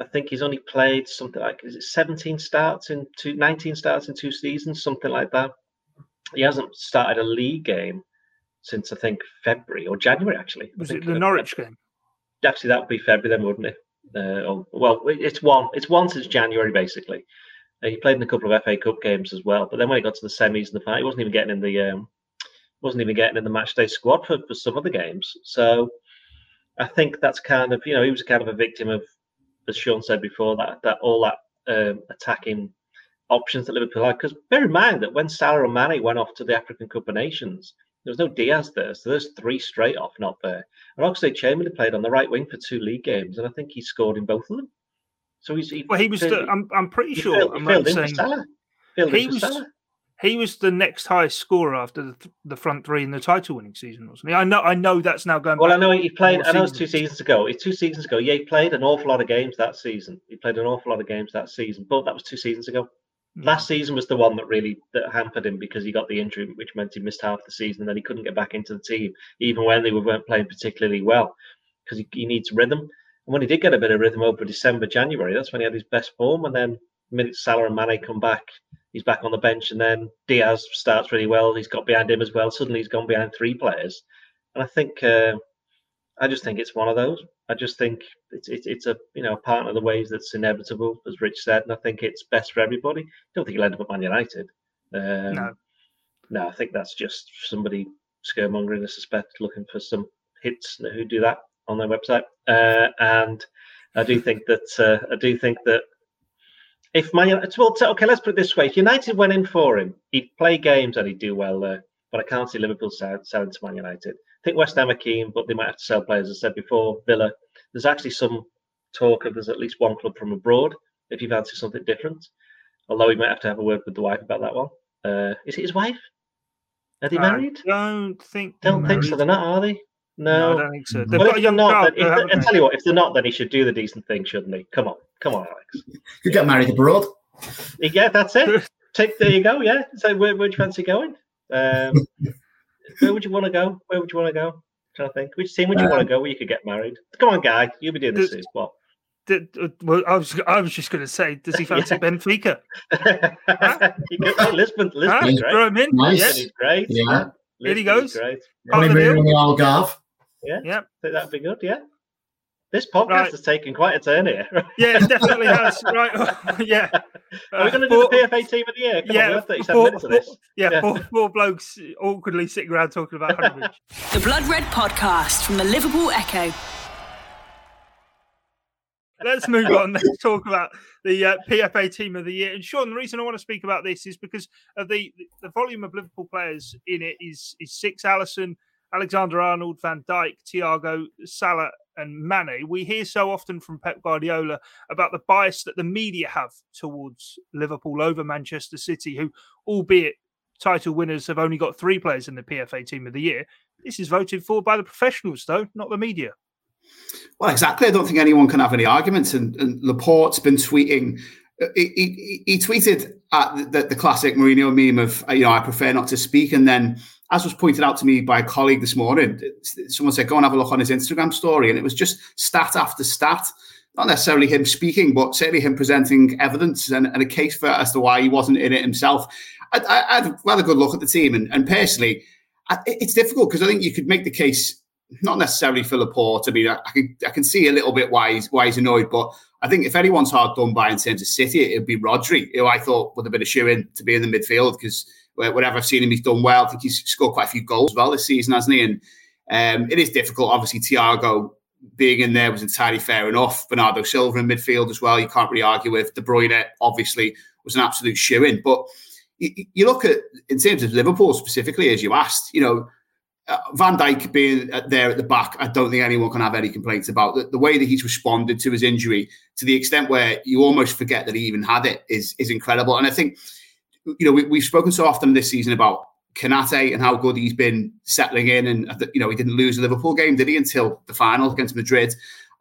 [SPEAKER 2] I think he's only played something like is it 17 starts in two, 19 starts in two seasons, something like that. He hasn't started a league game since I think February or January actually.
[SPEAKER 1] Was it the Norwich game?
[SPEAKER 2] Actually, that would be February then, wouldn't it? Uh, well, it's one. It's one since January basically. Uh, he played in a couple of FA Cup games as well, but then when he got to the semis and the final, he wasn't even getting in the um, wasn't even getting in the matchday squad for, for some of the games. So I think that's kind of you know he was kind of a victim of, as Sean said before, that that all that um, attacking options that Liverpool had. Because bear in mind that when Salah and Mane went off to the African Cup of Nations, there was no Diaz there, so there's three straight off not there. And Oxlade-Chamberlain played on the right wing for two league games, and I think he scored in both of them. So he's
[SPEAKER 1] he, well, he was. The, I'm I'm pretty sure. Filled, I'm right saying he was. Salah. He was the next highest scorer after the, the front three in the title-winning season, wasn't he? I know. I know that's now going.
[SPEAKER 2] Well, I know he played. I know it's two seasons ago. It's two seasons ago. Yeah, he played an awful lot of games that season. He played an awful lot of games that season, but that was two seasons ago. Last season was the one that really that hampered him because he got the injury, which meant he missed half the season, and then he couldn't get back into the team, even when they weren't playing particularly well, because he, he, needs rhythm. And when he did get a bit of rhythm over December, January, that's when he had his best form. And then the minute Salah and Mane come back, he's back on the bench, and then Diaz starts really well. He's got behind him as well. Suddenly he's gone behind three players, and I think uh, I just think it's one of those. I just think it's, it's, it's a you know part of the ways that's inevitable, as Rich said, and I think it's best for everybody. I don't think he'll end up at Man United. Um, no, no, I think that's just somebody scaremongering, I suspect, looking for some hits who do that on their website. Uh, and I do think that uh, I do think that if Man United, well, okay, let's put it this way: if United went in for him, he'd play games and he'd do well there. But I can't see Liverpool selling to Man United think West Ham are keen, but they might have to sell players. As I said before, Villa. There's actually some talk of there's at least one club from abroad if you fancy something different. Although we might have to have a word with the wife about that one. Uh, is it his wife? Are they married?
[SPEAKER 1] I don't think.
[SPEAKER 2] Don't think so. They're not, are they? No,
[SPEAKER 1] no I don't think so. They've well, got a young
[SPEAKER 2] not, if, I tell you what, if they're not, then he should do the decent thing, shouldn't he? Come on, come on, Alex.
[SPEAKER 4] You get married abroad.
[SPEAKER 2] Yeah, that's it. Take there you go. Yeah. So where where'd you fancy going? Um, where would you want to go? Where would you want to go? I'm trying to think. Which team would you um, want to go where you could get married? Come on, guy. You'll be doing this. Is what?
[SPEAKER 1] Did, well, I was I was just going to say, does he fancy yeah. Benfica?
[SPEAKER 2] huh? Lisbon, Lisbon, huh? great.
[SPEAKER 1] Throw him in.
[SPEAKER 4] Nice.
[SPEAKER 1] Yes.
[SPEAKER 2] great.
[SPEAKER 4] Yeah.
[SPEAKER 1] Here he goes.
[SPEAKER 2] Great.
[SPEAKER 4] Yeah. Part the Algarve.
[SPEAKER 2] Yeah. Yeah. think that'd be good. Yeah. This podcast right. has taken quite a turn here.
[SPEAKER 1] yeah, it definitely has. Right. yeah.
[SPEAKER 2] Are we going to do the PFA team of the year? Come yeah. On, 37 four, minutes of this.
[SPEAKER 1] Yeah, yeah. Four, four blokes awkwardly sitting around talking about Honeymoon.
[SPEAKER 5] the Blood Red Podcast from the Liverpool Echo.
[SPEAKER 1] Let's move on. Let's talk about the uh, PFA Team of the Year. And Sean, the reason I want to speak about this is because of the the volume of Liverpool players in it is is six Alisson, Alexander Arnold, Van Dijk, Thiago, Salah, and Mane. We hear so often from Pep Guardiola about the bias that the media have towards Liverpool over Manchester City, who, albeit title winners, have only got three players in the PFA Team of the Year. This is voted for by the professionals, though, not the media.
[SPEAKER 3] Well, exactly. I don't think anyone can have any arguments. And, and Laporte's been tweeting. Uh, he, he, he tweeted at the, the, classic Mourinho meme of, you know, I prefer not to speak. And then as was pointed out to me by a colleague this morning, someone said, go and have a look on his Instagram story. And it was just stat after stat, not necessarily him speaking, but certainly him presenting evidence and, and a case for as to why he wasn't in it himself. I, I, I had a rather good look at the team. And, and personally, I, it's difficult because I think you could make the case, not necessarily for Laporte. I mean, I, I, can, I can see a little bit why he's, why he's annoyed, but I think if anyone's hard done by in terms of City, it'd be Rodri, who I thought would have been a shoe in to be in the midfield because wherever I've seen him, he's done well. I think he's scored quite a few goals well this season, hasn't he? And um, it is difficult. Obviously, Thiago being in there was entirely fair enough. Bernardo Silva in midfield as well. You can't really argue with. De Bruyne obviously was an absolute shoe in. But you, you, look at in terms of Liverpool specifically, as you asked, you know. Uh, Van Dijk being there at the back, I don't think anyone can have any complaints about the, the way that he's responded to his injury, to the extent where you almost forget that he even had it, is is incredible. And I think you know, we, we've spoken so often this season about Konate and how good he's been settling in. And, you know, he didn't lose the Liverpool game, did he, until the final against Madrid.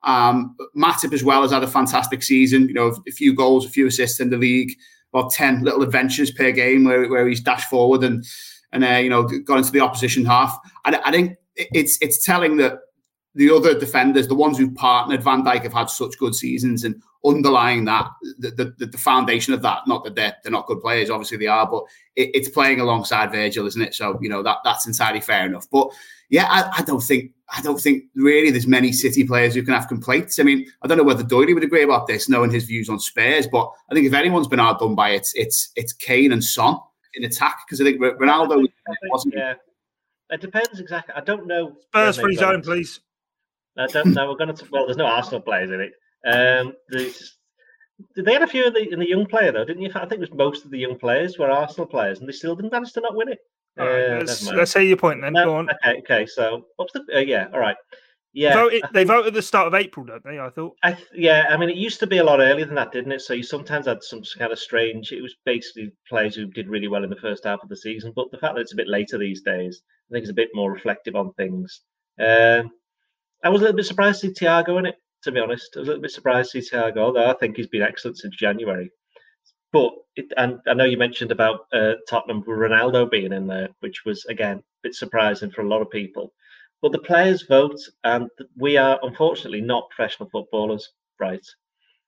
[SPEAKER 3] Um, Matip as well has had a fantastic season, you know, a few goals, a few assists in the league, about 10 little adventures per game where, where he's dashed forward and, and uh, you know, got into the opposition half. I, I think it's it's telling that the other defenders, the ones who've partnered Van Dijk, have had such good seasons, and underlying that, the, the, the foundation of that, not that they're, they're not good players, obviously they are, but it, it's playing alongside Virgil, isn't it? So you know that that's entirely fair enough. But yeah, I, I, don't think I don't think really there's many City players who can have complaints. I mean, I don't know whether Doyley would agree about this, knowing his views on Spurs, but I think if anyone's been outdone by it, it's it's Kane and Son in attack because I think Ronaldo I think, wasn't.
[SPEAKER 2] Yeah. It depends exactly. I don't know.
[SPEAKER 1] Spurs free zone, please.
[SPEAKER 2] I don't know. We're going to. Well, there's no Arsenal players in it. Um, there's, they had a few in the, in the young player though, didn't you? I think it was most of the young players were Arsenal players, and they still didn't manage to not win it.
[SPEAKER 1] All right, uh, let's, let's say your point then. No, Go on.
[SPEAKER 2] Okay, okay. So what's the? Uh, yeah, all right. Yeah,
[SPEAKER 1] vote it, they vote at the start of April, don't they? I thought.
[SPEAKER 2] I th- yeah, I mean, it used to be a lot earlier than that, didn't it? So you sometimes had some kind of strange. It was basically players who did really well in the first half of the season, but the fact that it's a bit later these days, I think it's a bit more reflective on things. Um, I was a little bit surprised to see Thiago in it, to be honest. I was a little bit surprised to see Thiago, although I think he's been excellent since January. But it, and I know you mentioned about uh, Tottenham Ronaldo being in there, which was again a bit surprising for a lot of people. But the players vote, and we are unfortunately not professional footballers, right?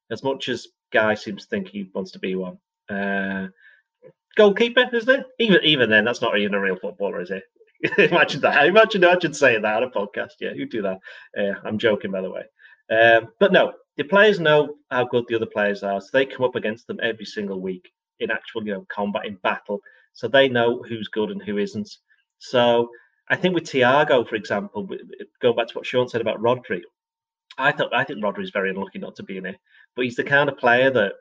[SPEAKER 2] As much as Guy seems to think he wants to be one. Uh, goalkeeper, isn't it? Even even then, that's not even a real footballer, is it? imagine that. Imagine imagine saying that on a podcast. Yeah, you do that. Uh, I'm joking, by the way. Um, but no, the players know how good the other players are, so they come up against them every single week in actual, you know, combat in battle. So they know who's good and who isn't. So I think with Thiago, for example, going back to what Sean said about Rodri, I thought I think Rodri is very unlucky not to be in it, but he's the kind of player that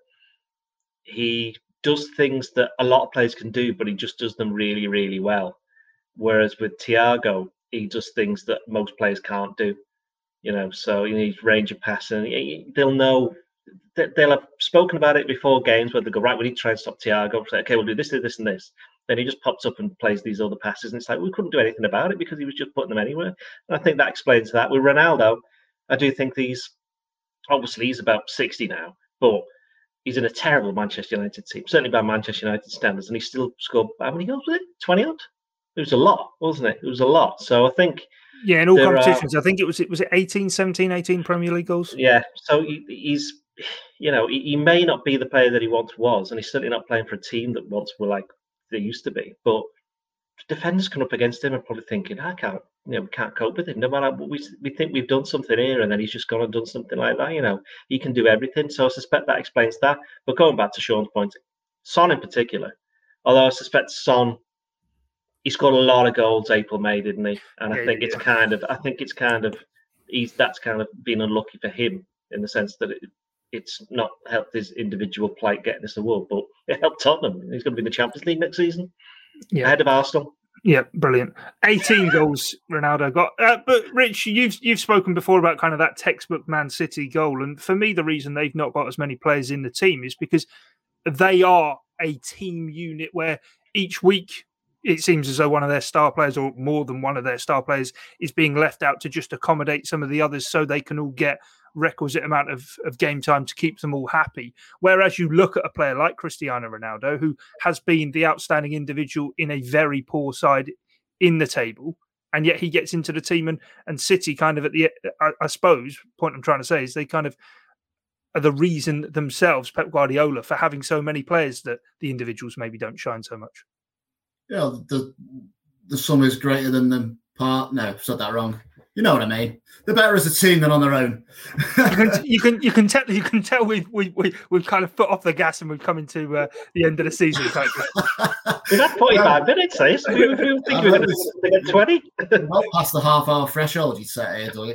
[SPEAKER 2] he does things that a lot of players can do, but he just does them really, really well. Whereas with Thiago, he does things that most players can't do. You know, so you need range of passing. They'll know. They'll have spoken about it before games where they go right. We need to try and stop Thiago. Say, okay, we'll do this, this, and this. Then he just pops up and plays these other passes, and it's like we couldn't do anything about it because he was just putting them anywhere. And I think that explains that. With Ronaldo, I do think these. Obviously, he's about sixty now, but he's in a terrible Manchester United team, certainly by Manchester United standards, and he still scored how many goals with it? Twenty odd. It was a lot, wasn't it? It was a lot. So I think.
[SPEAKER 1] Yeah, in all competitions, are, I think it was it was it 18, 17, 18 Premier League goals.
[SPEAKER 2] Yeah, so he, he's, you know, he, he may not be the player that he once was, and he's certainly not playing for a team that once were like they used to be. But defenders come up against him and probably thinking, I can't, you know, we can't cope with him. No matter what we, we think we've done something here, and then he's just gone and done something like that. You know, he can do everything. So I suspect that explains that. But going back to Sean's point, Son in particular, although I suspect Son, he scored a lot of goals April May, didn't he? And I think it's kind of, I think it's kind of, he's that's kind of been unlucky for him in the sense that it, it's not helped his individual plight getting this award, but it helped Tottenham. He's going to be in the Champions League next season, yeah. ahead of Arsenal.
[SPEAKER 1] Yeah, brilliant. 18 goals Ronaldo got. Uh, but Rich, you've you've spoken before about kind of that textbook Man City goal, and for me, the reason they've not got as many players in the team is because they are a team unit where each week it seems as though one of their star players, or more than one of their star players, is being left out to just accommodate some of the others, so they can all get requisite amount of, of game time to keep them all happy. Whereas you look at a player like Cristiano Ronaldo, who has been the outstanding individual in a very poor side in the table, and yet he gets into the team and, and City kind of at the I, I suppose point I'm trying to say is they kind of are the reason themselves, Pep Guardiola, for having so many players that the individuals maybe don't shine so much.
[SPEAKER 4] Yeah, the the sum is greater than the part. No, said that wrong. You know what I mean? They're better as a team than on their own.
[SPEAKER 1] you, can, you can you can tell you can tell we've we, we, we've kind of put off the gas and we've come into uh, the end of the season.
[SPEAKER 2] we've had forty five minutes. Eh? So we, we think we're going to get twenty.
[SPEAKER 4] Not past the half hour threshold, you say here, do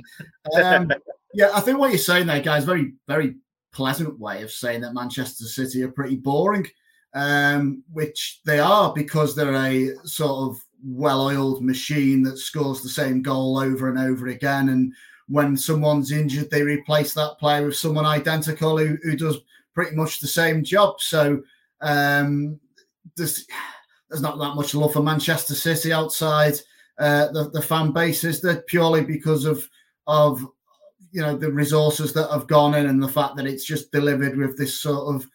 [SPEAKER 4] um, Yeah, I think what you're saying there, guys, very very pleasant way of saying that Manchester City are pretty boring, um, which they are because they're a sort of well-oiled machine that scores the same goal over and over again. And when someone's injured, they replace that player with someone identical who, who does pretty much the same job. So um, there's there's not that much love for Manchester City outside uh, the, the fan base. Is that purely because of of you know the resources that have gone in and the fact that it's just delivered with this sort of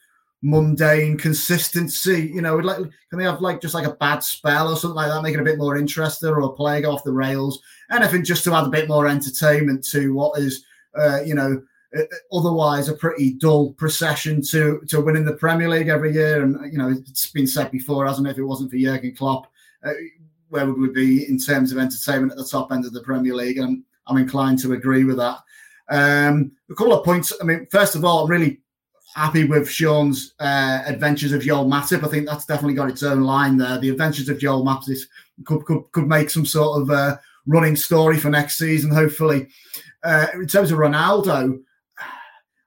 [SPEAKER 4] mundane consistency. You know, like can they have like just like a bad spell or something like that, make it a bit more interesting, or play off the rails, anything just to add a bit more entertainment to what is, uh, you know, otherwise a pretty dull procession to to winning the Premier League every year. And you know, it's been said before, hasn't it? If it wasn't for Jurgen Klopp, uh, where would we be in terms of entertainment at the top end of the Premier League? And I'm, I'm inclined to agree with that. Um, a couple of points. I mean, first of all, I'm really happy with Sean's uh, Adventures of Joel Matip. I think that's definitely got its own line there. The Adventures of Joel Matip could, could, could make some sort of uh, running story for next season, hopefully. Uh, in terms of Ronaldo,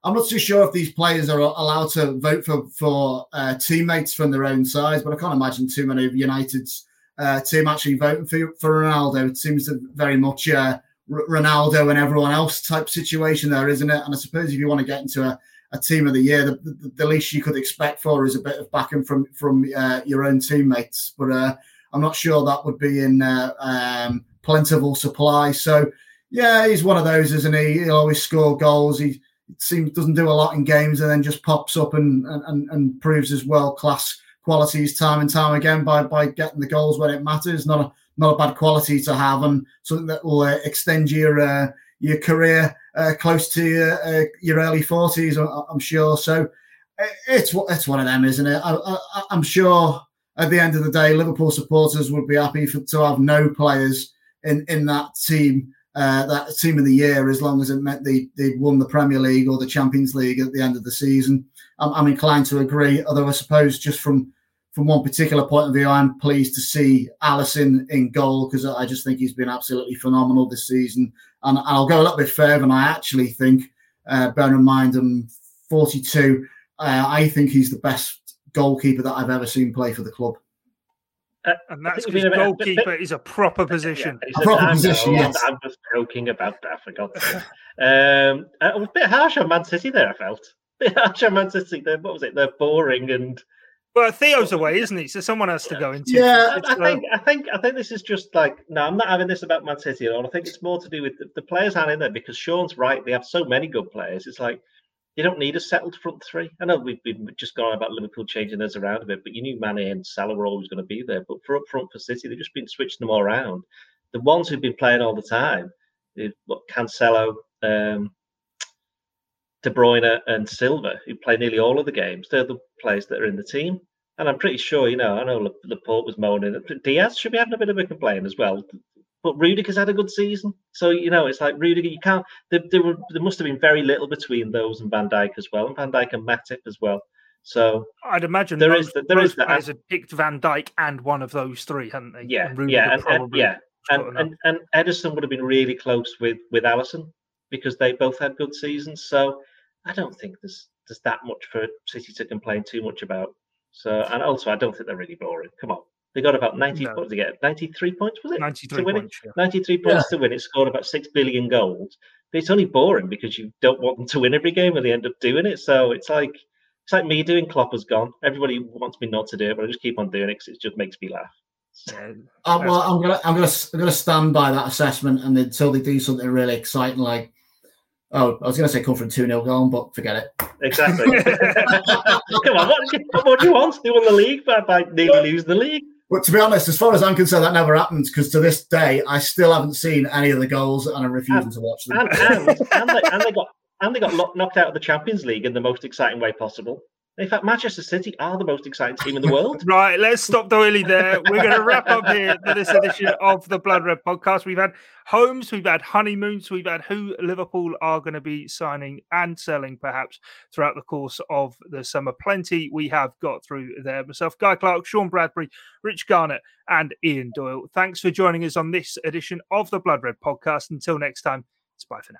[SPEAKER 4] I'm not too sure if these players are allowed to vote for for uh, teammates from their own size, but I can't imagine too many of United's uh, team actually voting for for Ronaldo. It seems very much uh, Ronaldo and everyone else type situation there, isn't it? And I suppose if you want to get into a, a team of the year, the, the, the, least you could expect for is a bit of backing from from uh, your own teammates. But uh, I'm not sure that would be in uh, um, plentiful supply. So yeah, he's one of those, isn't he? He'll always score goals. He seems doesn't do a lot in games and then just pops up and and, and proves his world class qualities time and time again by by getting the goals when it matters. Not a not a bad quality to have and something that will uh, extend your uh, your career uh, close to your, uh, your early forties. I'm sure. So it's it's one of them, isn't it? I, am sure at the end of the day, Liverpool supporters would be happy for, to have no players in in that team uh, that team of the year as long as it meant they, they won the Premier League or the Champions League at the end of the season. I'm, I'm inclined to agree, although I suppose just from from one particular point of view, I'm pleased to see Alisson in goal because I just think he's been absolutely phenomenal this season. And, and I'll go a little bit further, and I actually think, uh, bearing in mind I'm 42, uh, I think he's the best goalkeeper that I've ever seen play for the club.
[SPEAKER 1] Uh, and that's because goalkeeper bit, is a proper position.
[SPEAKER 4] Yeah, a proper a, position,
[SPEAKER 2] yes. I'm just joking about that, for God's sake. um, I was a bit harsh on Man City there, I felt. A bit harsh on Man City. They're, what was it? They're boring and.
[SPEAKER 1] Well, Theo's away, isn't he? So someone has to go into.
[SPEAKER 2] Yeah, I think, I think, I think this is just like no. I'm not having this about Man City at all. I think it's more to do with the, the players aren't in there because Sean's right. They have so many good players. It's like you don't need a settled front three. I know we've, been just gone about Liverpool changing those around a bit, but you knew Mane and Salah were always going to be there. But for up front for City, they've just been switching them all around. The ones who've been playing all the time, what Cancelo, um, De Bruyne, and Silva, who play nearly all of the games, they're the players that are in the team. And I'm pretty sure, you know, I know Laporte was moaning. Diaz should be having a bit of a complaint as well but Rudiger's had a good season. So you know, it's like Rudiger. You can't. There, there, were, there must have been very little between those and Van Dijk as well, and Van Dijk and Matip as well. So
[SPEAKER 1] I'd imagine there is there is that. had picked Van Dijk and one of those three, hadn't they?
[SPEAKER 2] Yeah, and yeah, and, and, yeah, and, and and Ederson would have been really close with with Alisson because they both had good seasons. So I don't think there's there's that much for City to complain too much about. So and also I don't think they're really boring. Come on. They got about 90 no. points to get 93 points, was it?
[SPEAKER 1] 93 points. Yeah.
[SPEAKER 2] 93 points yeah. to win. It scored about 6 billion goals. But it's only boring because you don't want them to win every game and they end up doing it. So it's like it's like me doing Klopp has gone. Everybody wants me not to do it, but I just keep on doing it because it just makes me laugh.
[SPEAKER 4] Yeah, uh, well, I'm gonna, I'm gonna, I'm gonna stand by that assessment, and until they do something really exciting, like, oh, I was gonna say come from two 0 goal, but forget it.
[SPEAKER 2] Exactly. Come on, what, what, do you want? They won the league by, by nearly lose the league.
[SPEAKER 4] But to be honest, as far as I'm concerned, that never happens because to this day, I still haven't seen any of the goals, and I'm refusing and, to watch them.
[SPEAKER 2] And, and, and, they, and, they, got and they got knocked out of the Champions League in the most exciting way possible. In fact, Manchester City are the most exciting team in the world.
[SPEAKER 1] right, let's stop Doyley there. We're going to wrap up here for this edition of the Blood Red podcast. We've had homes, we've had honeymoons, we've had who Liverpool are going to be signing and selling perhaps throughout the course of the summer. Plenty we have got through there. Myself, Guy Clark, Sean Bradbury, Rich Garnett, and Ian Doyle. Thanks for joining us on this edition of the Blood Red podcast. Until next time, it's bye for now.